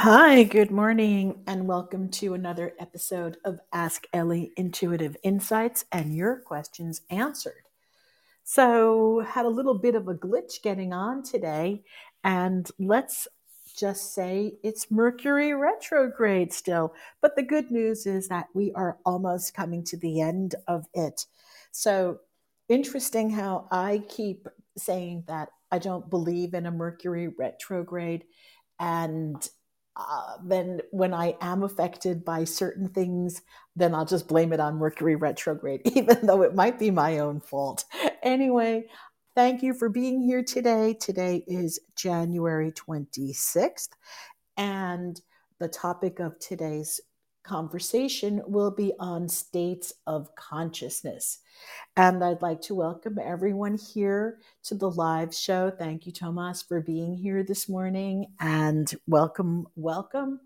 Hi, good morning, and welcome to another episode of Ask Ellie Intuitive Insights and your questions answered. So, had a little bit of a glitch getting on today, and let's just say it's Mercury retrograde still. But the good news is that we are almost coming to the end of it. So, interesting how I keep saying that I don't believe in a Mercury retrograde. And uh, then when I am affected by certain things, then I'll just blame it on Mercury retrograde, even though it might be my own fault. Anyway, thank you for being here today. Today is January 26th, and the topic of today's conversation will be on states of consciousness. And I'd like to welcome everyone here to the live show. Thank you, Tomas, for being here this morning. And welcome, welcome.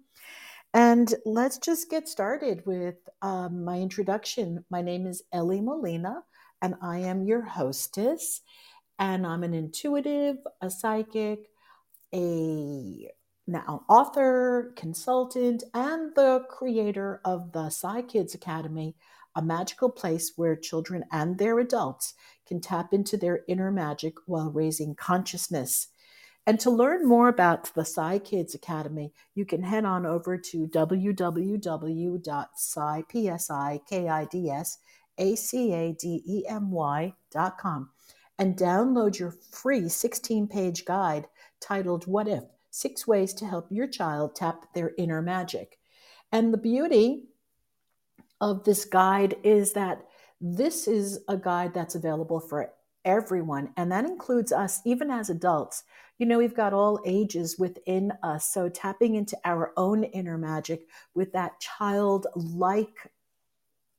And let's just get started with um, my introduction. My name is Ellie Molina, and I am your hostess. And I'm an intuitive, a psychic, a now author, consultant, and the creator of the Psy Kids Academy, a magical place where children and their adults can tap into their inner magic while raising consciousness. And to learn more about the Psy Kids Academy, you can head on over to www.psykidsacademy.com and download your free 16 page guide titled What If? Six Ways to Help Your Child Tap Their Inner Magic. And the beauty of this guide is that this is a guide that's available for everyone, and that includes us, even as adults. You know, we've got all ages within us. So, tapping into our own inner magic with that childlike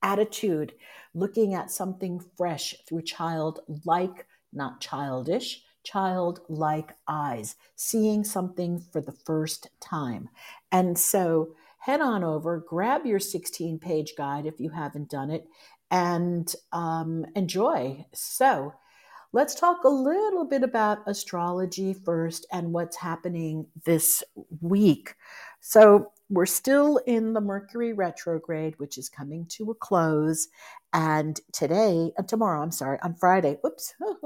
attitude, looking at something fresh through childlike, not childish, childlike eyes, seeing something for the first time. And so, head on over, grab your 16 page guide if you haven't done it, and um, enjoy. So, let's talk a little bit about astrology first and what's happening this week. So, we're still in the Mercury retrograde, which is coming to a close. And today, uh, tomorrow, I'm sorry, on Friday, whoops,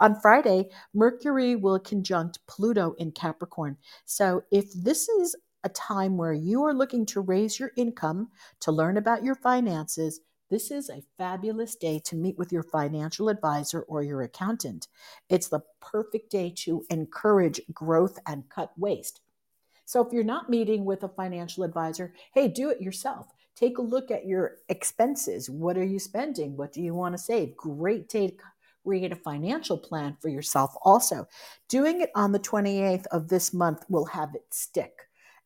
on Friday, Mercury will conjunct Pluto in Capricorn. So if this is a time where you are looking to raise your income, to learn about your finances, this is a fabulous day to meet with your financial advisor or your accountant. It's the perfect day to encourage growth and cut waste. So if you're not meeting with a financial advisor, hey, do it yourself. Take a look at your expenses. What are you spending? What do you want to save? Great day to create a financial plan for yourself also. Doing it on the 28th of this month will have it stick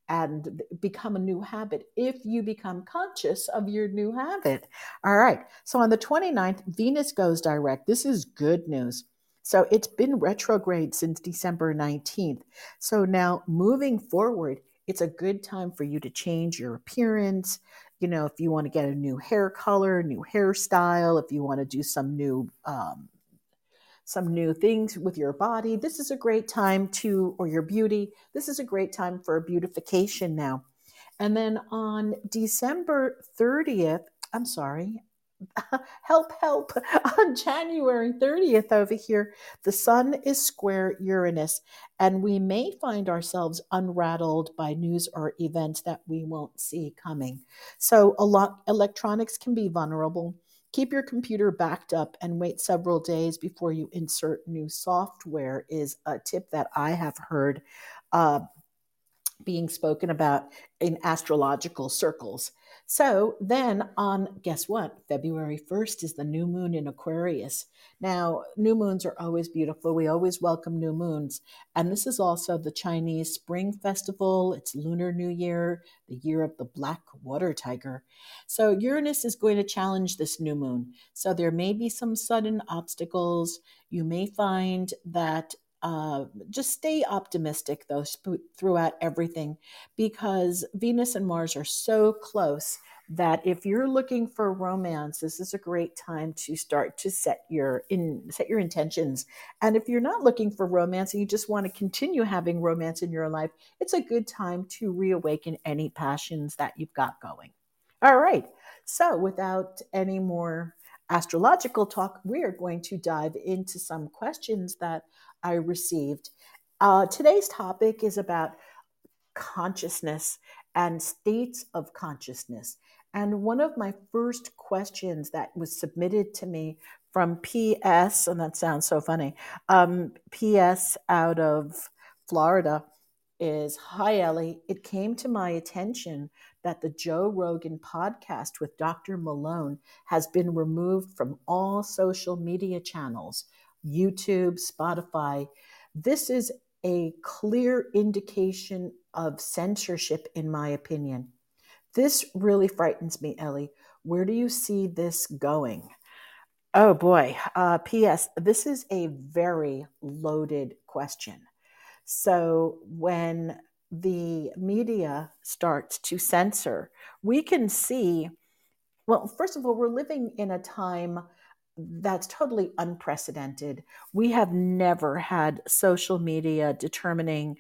and become a new habit if you become conscious of your new habit. All right. So on the 29th, Venus goes direct. This is good news. So it's been retrograde since December 19th. So now moving forward, it's a good time for you to change your appearance. You know, if you want to get a new hair color, new hairstyle, if you want to do some new um, some new things with your body. This is a great time to, or your beauty. This is a great time for beautification now. And then on December 30th, I'm sorry, help, help. On January 30th over here, the sun is square Uranus, and we may find ourselves unrattled by news or events that we won't see coming. So, a lot electronics can be vulnerable. Keep your computer backed up and wait several days before you insert new software, is a tip that I have heard uh, being spoken about in astrological circles. So then on, guess what? February 1st is the new moon in Aquarius. Now, new moons are always beautiful. We always welcome new moons. And this is also the Chinese Spring Festival. It's Lunar New Year, the year of the black water tiger. So Uranus is going to challenge this new moon. So there may be some sudden obstacles. You may find that uh, just stay optimistic though throughout everything because Venus and Mars are so close that if you're looking for romance, this is a great time to start to set your in set your intentions. And if you're not looking for romance and you just want to continue having romance in your life, it's a good time to reawaken any passions that you've got going. All right. So, without any more astrological talk, we are going to dive into some questions that I received. Uh, today's topic is about consciousness and states of consciousness. And one of my first questions that was submitted to me from PS, and that sounds so funny, um, PS out of Florida is Hi, Ellie. It came to my attention that the Joe Rogan podcast with Dr. Malone has been removed from all social media channels, YouTube, Spotify. This is a clear indication of censorship, in my opinion. This really frightens me, Ellie. Where do you see this going? Oh boy. Uh, P.S. This is a very loaded question. So when the media starts to censor, we can see, well, first of all, we're living in a time that's totally unprecedented. We have never had social media determining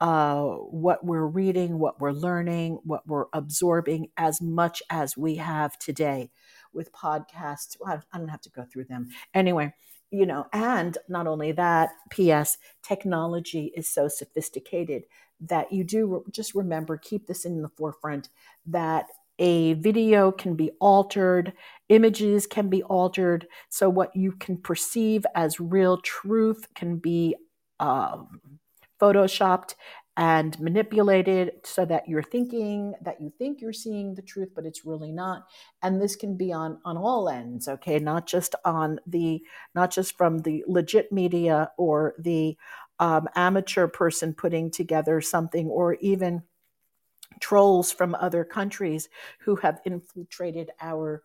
uh, what we're reading, what we're learning, what we're absorbing as much as we have today with podcasts. Well, I don't have to go through them. Anyway, you know, and not only that, P.S., technology is so sophisticated that you do just remember, keep this in the forefront that a video can be altered, images can be altered. So, what you can perceive as real truth can be um, photoshopped and manipulated so that you're thinking that you think you're seeing the truth but it's really not and this can be on on all ends okay not just on the not just from the legit media or the um, amateur person putting together something or even trolls from other countries who have infiltrated our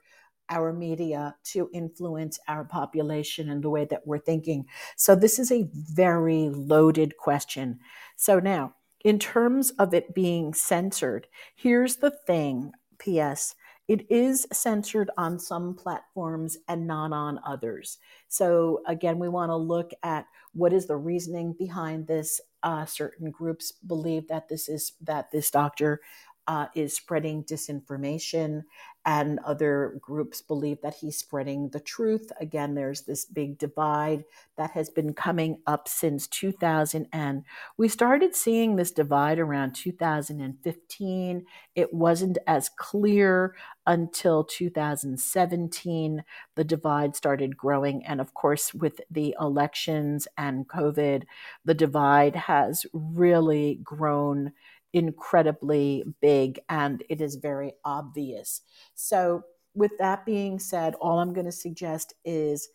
our media to influence our population and the way that we're thinking. So this is a very loaded question. So now, in terms of it being censored, here's the thing, PS. It is censored on some platforms and not on others. So, again, we want to look at what is the reasoning behind this uh, certain groups believe that this is that this doctor uh, is spreading disinformation, and other groups believe that he's spreading the truth. Again, there's this big divide that has been coming up since 2000, and we started seeing this divide around 2015. It wasn't as clear until 2017. The divide started growing, and of course, with the elections and COVID, the divide has really grown incredibly big and it is very obvious. So, with that being said, all I'm going to suggest is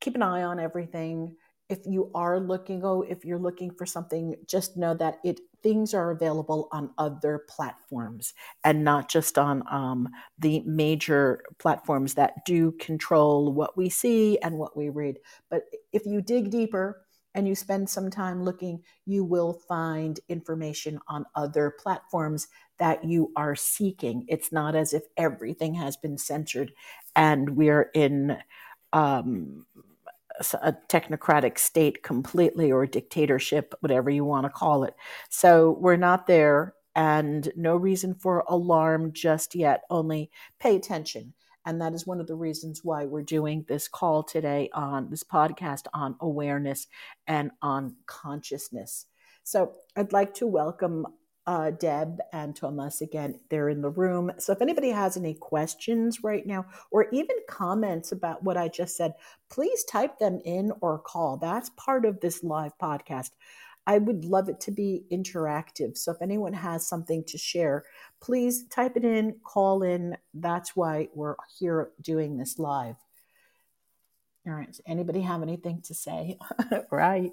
keep an eye on everything. If you are looking, oh, if you're looking for something, just know that it things are available on other platforms and not just on um, the major platforms that do control what we see and what we read. But if you dig deeper, and you spend some time looking, you will find information on other platforms that you are seeking. It's not as if everything has been censored and we're in um, a technocratic state completely or dictatorship, whatever you want to call it. So we're not there and no reason for alarm just yet, only pay attention and that is one of the reasons why we're doing this call today on this podcast on awareness and on consciousness. So I'd like to welcome uh, Deb and Thomas again. They're in the room. So if anybody has any questions right now or even comments about what I just said, please type them in or call. That's part of this live podcast. I would love it to be interactive. So if anyone has something to share, please type it in, call in. That's why we're here doing this live. All right. Anybody have anything to say? right.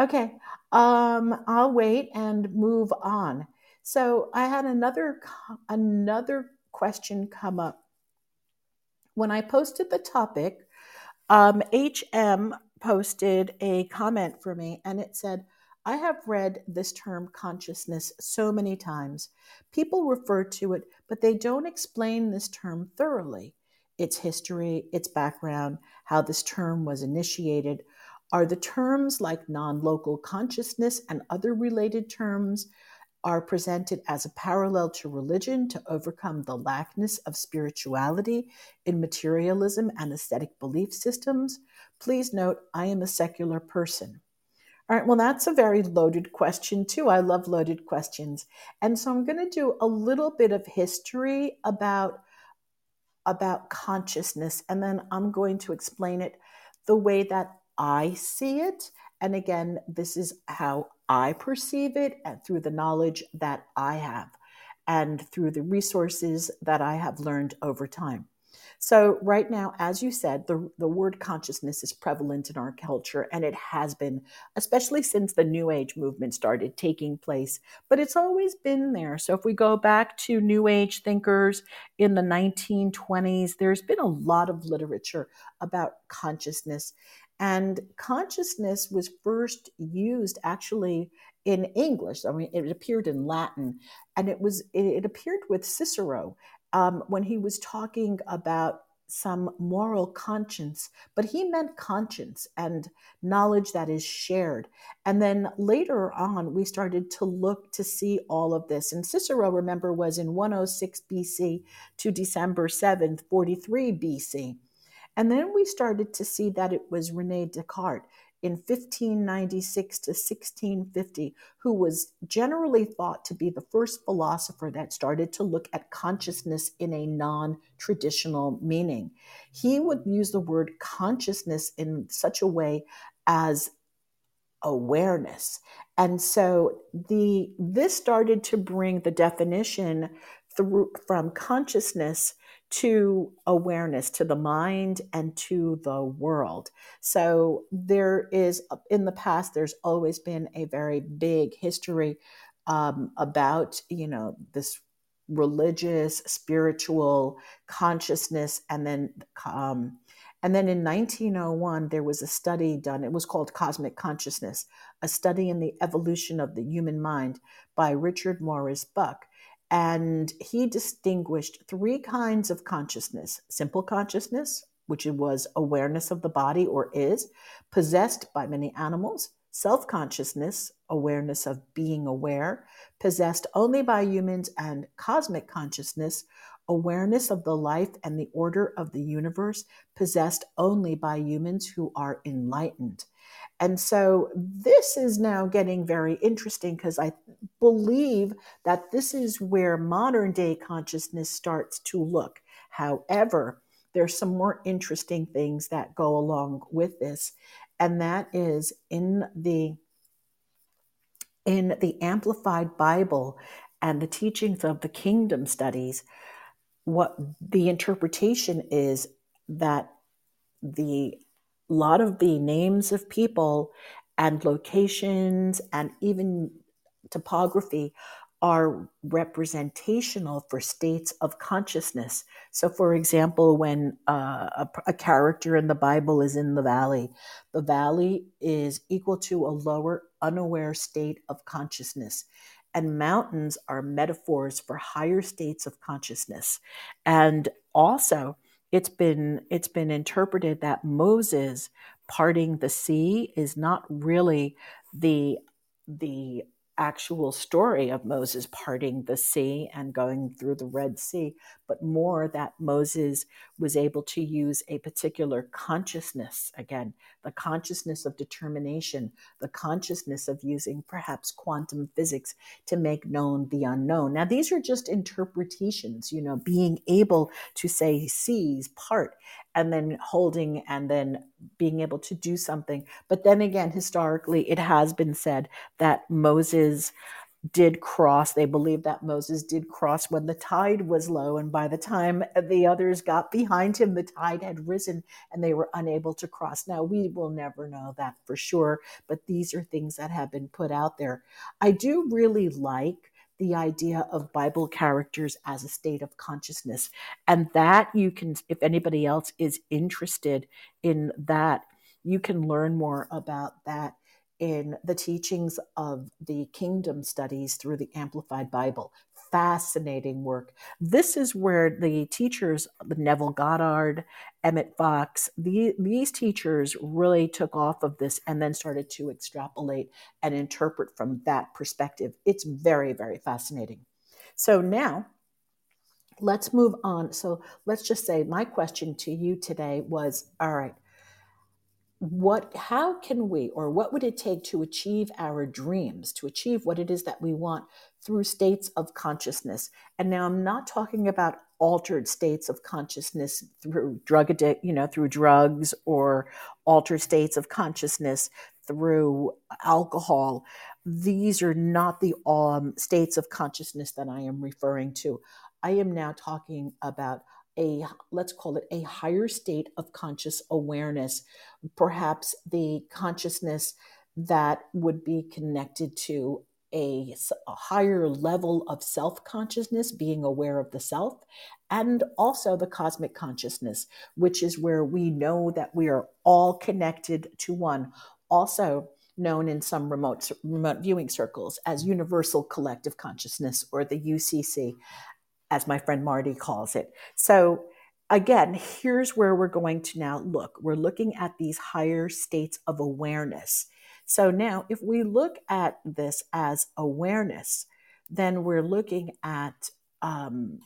Okay. Um, I'll wait and move on. So I had another another question come up when I posted the topic. Um, HM posted a comment for me, and it said, I have read this term consciousness so many times. People refer to it, but they don't explain this term thoroughly. Its history, its background, how this term was initiated. Are the terms like non local consciousness and other related terms are presented as a parallel to religion to overcome the lackness of spirituality in materialism and aesthetic belief systems? Please note, I am a secular person. All right, well, that's a very loaded question, too. I love loaded questions. And so I'm going to do a little bit of history about, about consciousness, and then I'm going to explain it the way that I see it. And again, this is how I perceive it and through the knowledge that I have and through the resources that I have learned over time. So, right now, as you said, the, the word consciousness is prevalent in our culture, and it has been, especially since the New Age movement started taking place, but it's always been there. So, if we go back to New Age thinkers in the 1920s, there's been a lot of literature about consciousness. And consciousness was first used actually in English. I mean, it appeared in Latin, and it was it appeared with Cicero um, when he was talking about some moral conscience, but he meant conscience and knowledge that is shared. And then later on, we started to look to see all of this. And Cicero, remember, was in 106 BC to December 7th, 43 BC. And then we started to see that it was Rene Descartes in 1596 to 1650 who was generally thought to be the first philosopher that started to look at consciousness in a non traditional meaning. He would use the word consciousness in such a way as awareness. And so the this started to bring the definition through from consciousness to awareness, to the mind and to the world. So there is, in the past, there's always been a very big history um, about, you know, this religious, spiritual consciousness, and then um, and then in 1901, there was a study done. It was called Cosmic Consciousness, a study in the evolution of the human mind by Richard Maurice Bucke. And he distinguished three kinds of consciousness simple consciousness, which was awareness of the body or is, possessed by many animals, self consciousness, awareness of being aware, possessed only by humans, and cosmic consciousness, awareness of the life and the order of the universe, possessed only by humans who are enlightened. And so this is now getting very interesting because I believe that this is where modern day consciousness starts to look. However, there's some more interesting things that go along with this, and that is in the in the amplified bible and the teachings of the kingdom studies what the interpretation is that the lot of the names of people and locations and even topography are representational for states of consciousness. So, for example, when uh, a, a, character in the Bible is in the valley, the valley is equal to a lower, unaware state of consciousness. And mountains are metaphors for higher states of consciousness. And also, it's been it's been interpreted that Moses parting the sea is not really the the actual story of Moses parting the sea and going through the Red Sea, but more that Moses was able to use a particular consciousness again, the consciousness of determination, the consciousness of using perhaps quantum physics to make known the unknown. Now, these are just interpretations, you know, being able to say seas part and then holding and then being able to do something. But then again, historically, it has been said that Moses did cross. They believe that Moses did cross when the tide was low. And by the time the others got behind him, the tide had risen and they were unable to cross. Now, we will never know that for sure, but these are things that have been put out there. I do really like the idea of Bible characters as a state of consciousness. And that you can, if anybody else is interested in that, you can learn more about that in the teachings of the kingdom studies through the Amplified Bible. Fascinating work. This is where the teachers, Neville Goddard, Emmett Fox, the, these teachers really took off of this and then started to extrapolate and interpret from that perspective. It's very, very fascinating. So now let's move on. So let's just say my question to you today was all right, what how can we or what would it take to achieve our dreams to achieve what it is that we want through states of consciousness? And now i'm not talking about altered states of consciousness through drug you know through drugs or altered states of consciousness through alcohol. These are not the um, states of consciousness that i am referring to. I am now talking about a let's call it a higher state of conscious awareness perhaps the consciousness that would be connected to a, a higher level of self consciousness, being aware of the self, and also the cosmic consciousness, which is where we know that we are all connected to one. Also, known in some remote, remote viewing circles as universal collective consciousness or the UCC as my friend Marty calls it. So, again, here's where we're going to now look. We're looking at these higher states of awareness. So, now if we look at this as awareness, then we're looking at, um,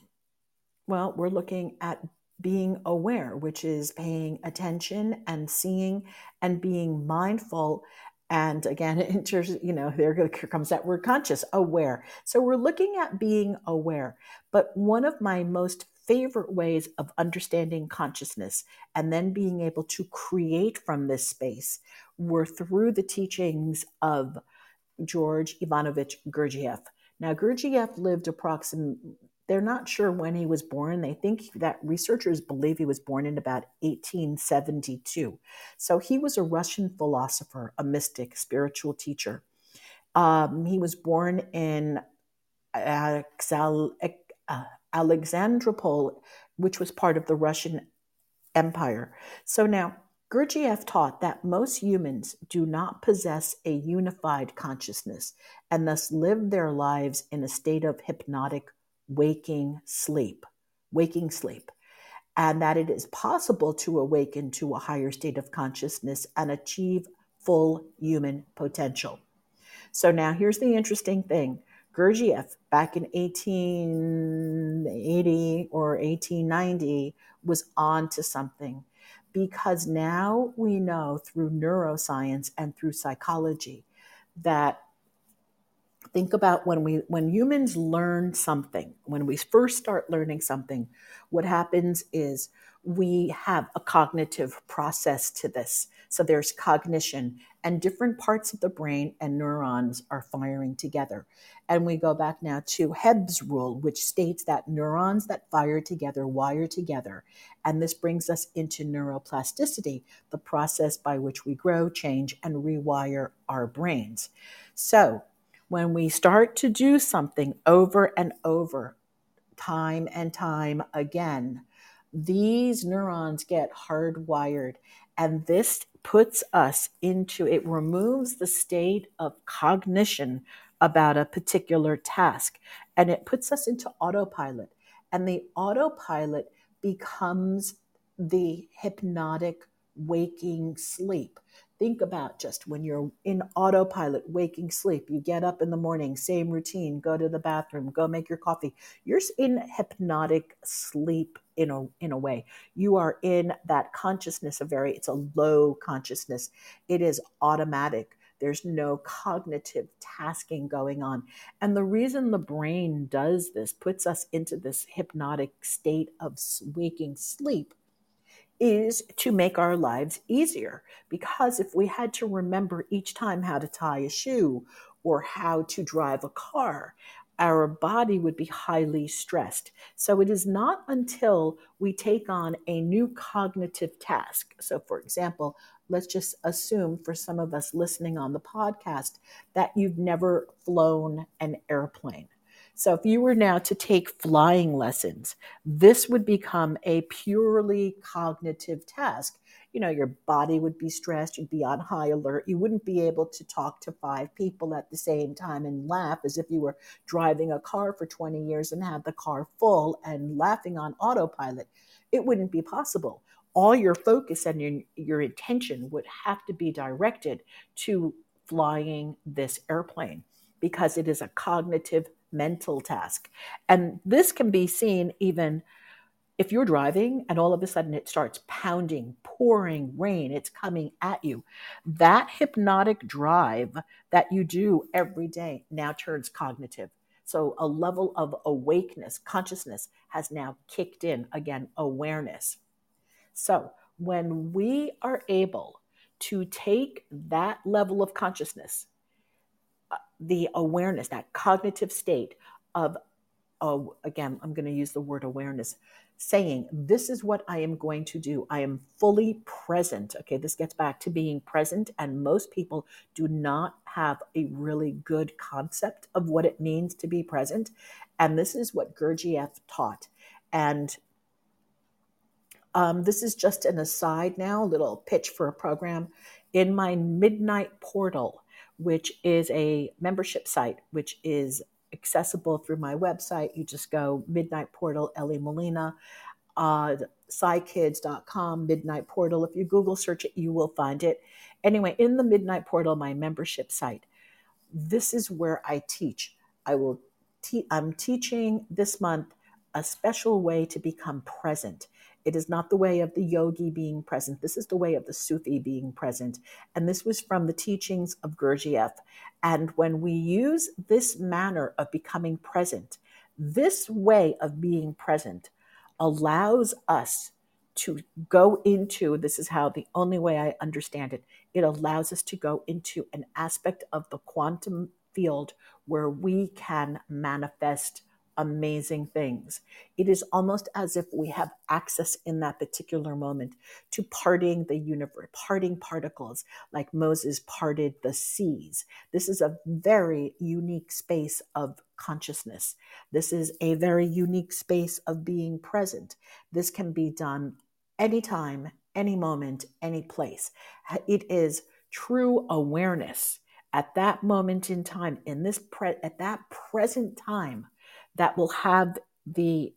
well, we're looking at being aware, which is paying attention and seeing and being mindful and again, it enters, you know, there comes that word conscious, aware. So we're looking at being aware. But one of my most favorite ways of understanding consciousness and then being able to create from this space were through the teachings of George Ivanovich Gurdjieff. Now, Gurdjieff lived approximately they're not sure when he was born. They think that researchers believe he was born in about 1872. So he was a Russian philosopher, a mystic, spiritual teacher. Um, he was born in Alexandropol, which was part of the Russian Empire. So now, Gurdjieff taught that most humans do not possess a unified consciousness and thus live their lives in a state of hypnotic waking sleep, waking sleep, and that it is possible to awaken to a higher state of consciousness and achieve full human potential. So now here's the interesting thing. Gurdjieff, back in 1880 or 1890, was on to something because now we know through neuroscience and through psychology that think about when we when humans learn something when we first start learning something what happens is we have a cognitive process to this. So there's cognition and different parts of the brain and neurons are firing together. And we go back now to Hebb's rule which states that neurons that fire together wire together. And this brings us into neuroplasticity the process by which we grow change and rewire our brains. So when we start to do something over and over, time and time again, these neurons get hardwired. And this puts us into it, removes the state of cognition about a particular task, and it puts us into autopilot. And the autopilot becomes the hypnotic waking sleep. Think about just when you're in autopilot, waking sleep, you get up in the morning, same routine, go to the bathroom, go make your coffee. You're in hypnotic sleep in a in a way. You are in that consciousness of very it's a low consciousness. It is automatic. There's no cognitive tasking going on. And the reason the brain does this, puts us into this hypnotic state of waking sleep, is to make our lives easier. Because if we had to remember each time how to tie a shoe or how to drive a car, our body would be highly stressed. So it is not until we take on a new cognitive task. So, for example, let's just assume for some of us listening on the podcast that you've never flown an airplane. So if you were now to take flying lessons, this would become a purely cognitive task. you know, your body would be stressed, you'd be on high alert, you wouldn't be able to talk to five people at the same time and laugh as if you were driving a car for 20 years and had the car full and laughing on autopilot. It wouldn't be possible. All your focus and your, your attention would have to be directed to flying this airplane because it is a cognitive mental task. And this can be seen even if you're driving and all of a sudden it starts pounding, pouring rain, it's coming at you. That hypnotic drive that you do every day now turns cognitive. So a level of awakeness, consciousness has now kicked in again, awareness. So when we are able to take that level of consciousness, the awareness, that cognitive state of, oh, again, I'm going to use the word awareness, saying, This is what I am going to do. I am fully present. Okay, this gets back to being present. And most people do not have a really good concept of what it means to be present. And this is what Gurdjieff taught. And um, this is just an aside now, a little pitch for a program. In my Midnight Portal, which is a membership site, which is accessible through my website. You just go Midnight Portal, Ellie Molina, uh, psykids.com, Midnight Portal. If you Google search it, you will find it. Anyway, in the Midnight Portal, my membership site, this is where I teach. I will te- I'm teaching this month a special way to become present. It is not the way of the yogi being present. This is the way of the Sufi being present. And this was from the teachings of Gurdjieff. And when we use this manner of becoming present, this way of being present allows us to go into this is how the only way I understand it it allows us to go into an aspect of the quantum field where we can manifest amazing things. It is almost as if we have access in that particular moment to parting the universe, parting particles, like Moses parted the seas. This is a very unique space of consciousness. This is a very unique space of being present. This can be done anytime, any moment, any place. It is true awareness at that moment in time in this pre- at that present time that will have the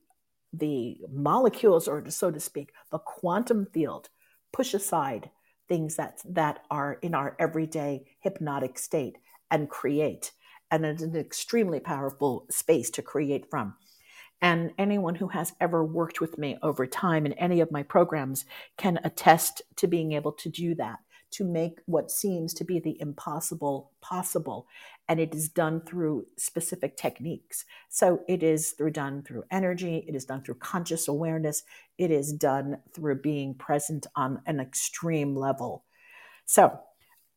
the molecules or so to speak the quantum field push aside things that that are in our everyday hypnotic state and create and it's an extremely powerful space to create from. And anyone who has ever worked with me over time in any of my programs can attest to being able to do that to make what seems to be the impossible possible. And it is done through specific techniques. So it is through done through energy, it is done through conscious awareness, it is done through being present on an extreme level. So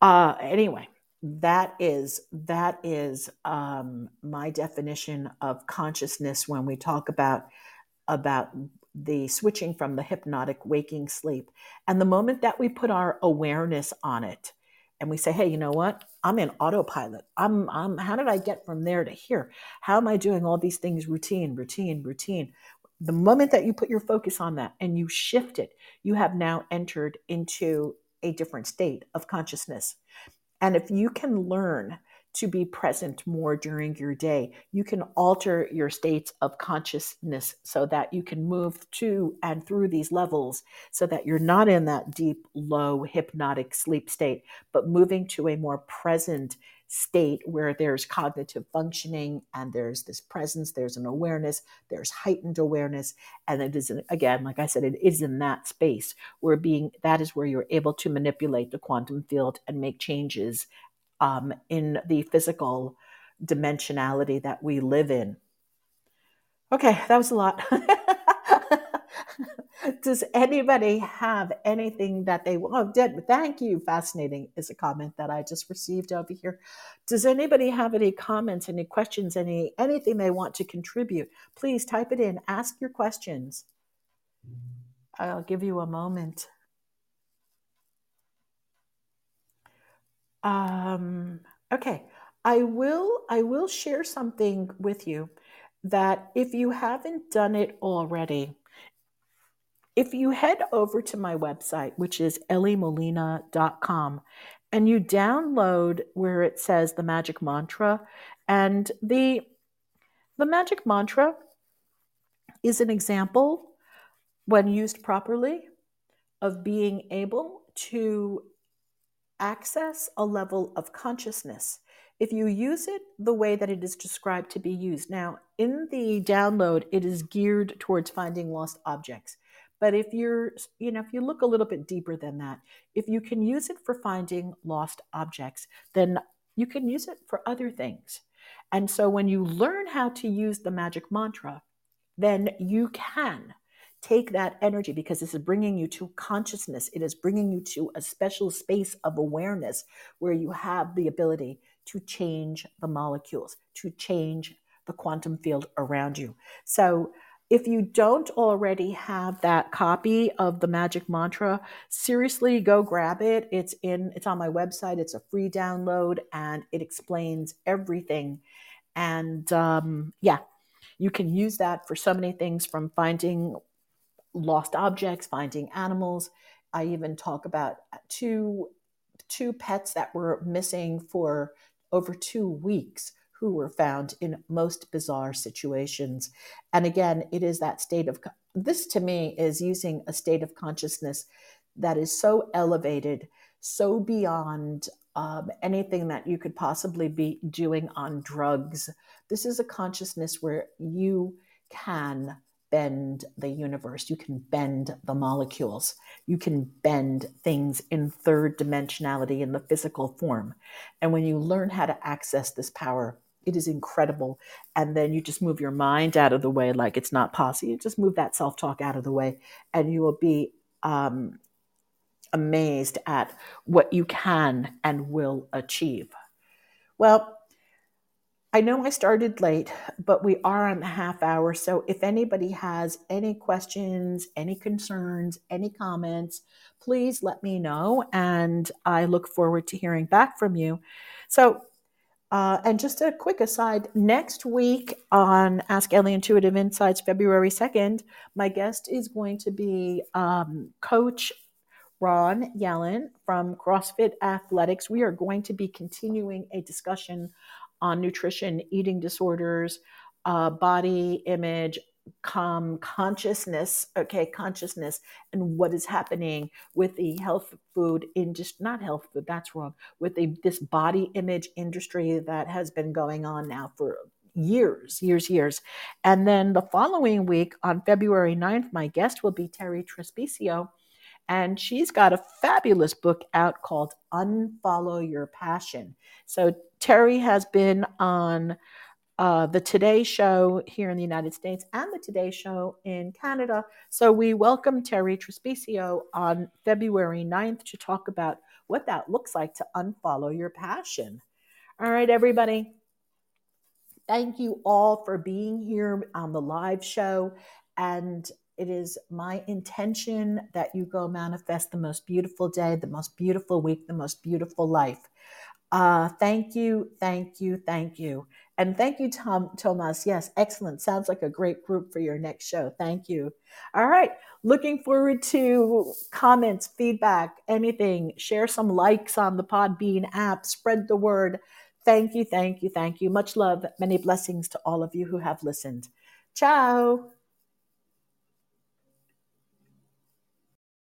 uh, anyway, that is that is um, my definition of consciousness when we talk about about the switching from the hypnotic waking sleep. And the moment that we put our awareness on it and we say, hey, you know what? I'm in autopilot. I'm, I'm, how did I get from there to here? How am I doing all these things routine, routine, routine? The moment that you put your focus on that and you shift it, you have now entered into a different state of consciousness. And if you can learn to be present more during your day. You can alter your states of consciousness so that you can move to and through these levels so that you're not in that deep, low, hypnotic sleep state, but moving to a more present state where there's cognitive functioning and there's this presence, there's an awareness, there's heightened awareness. And it is, again, like I said, it is in that space where being, that is where you're able to manipulate the quantum field and make changes um, in the physical dimensionality that we live in. Okay, that was a lot. Does anybody have anything that they want? oh did thank you fascinating is a comment that I just received over here. Does anybody have any comments, any questions, any anything they want to contribute? Please type it in. Ask your questions. I'll give you a moment. Um, okay, I will. I will share something with you that if you haven't done it already, if you head over to my website, which is elliemolina.com, and you download where it says the magic mantra, and the the magic mantra is an example, when used properly, of being able to access a level of consciousness if you use it the way that it is described to be used. Now, in the download, it is geared towards finding lost objects. But if you're, you know, if you look a little bit deeper than that, if you can use it for finding lost objects, then you can use it for other things. And so when you learn how to use the magic mantra, then you can take that energy because this is bringing you to consciousness. It is bringing you to a special space of awareness where you have the ability to change the molecules, to change the quantum field around you. So, if you don't already have that copy of the magic mantra seriously go grab it it's in it's on my website it's a free download and it explains everything and um, yeah you can use that for so many things from finding lost objects finding animals i even talk about two two pets that were missing for over two weeks who were found in most bizarre situations. And again, it is that state of this to me is using a state of consciousness that is so elevated, so beyond um, anything that you could possibly be doing on drugs. This is a consciousness where you can bend the universe. You can bend the molecules. You can bend things in third dimensionality in the physical form. And when you learn how to access this power, it is incredible. And then you just move your mind out of the way like it's not possible. You just move that self talk out of the way, and you will be um, amazed at what you can and will achieve. Well, I know I started late, but we are on the half hour. So if anybody has any questions, any concerns, any comments, please let me know. And I look forward to hearing back from you. So, uh, and just a quick aside next week on Ask Ellie Intuitive Insights, February 2nd, my guest is going to be um, Coach Ron Yellen from CrossFit Athletics. We are going to be continuing a discussion on nutrition, eating disorders, uh, body image, com consciousness okay consciousness and what is happening with the health food industry not health food that's wrong with the, this body image industry that has been going on now for years years years. And then the following week on february 9th my guest will be Terri Trespicio and she's got a fabulous book out called unfollow your passion. So Terri has been on uh, the Today Show here in the United States and the Today Show in Canada. So we welcome Terri Trespicio on February 9th to talk about what that looks like to unfollow your passion. All right, everybody. Thank you all for being here on the live show. And it is my intention that you go manifest the most beautiful day, the most beautiful week, the most beautiful life. Uh, thank you, thank you, thank you. And thank you, Tom Thomas. Yes, excellent. Sounds like a great group for your next show. Thank you. All right. Looking forward to comments, feedback, anything. Share some likes on the Podbean app. Spread the word. Thank you, thank you, thank you. Much love, many blessings to all of you who have listened. Ciao.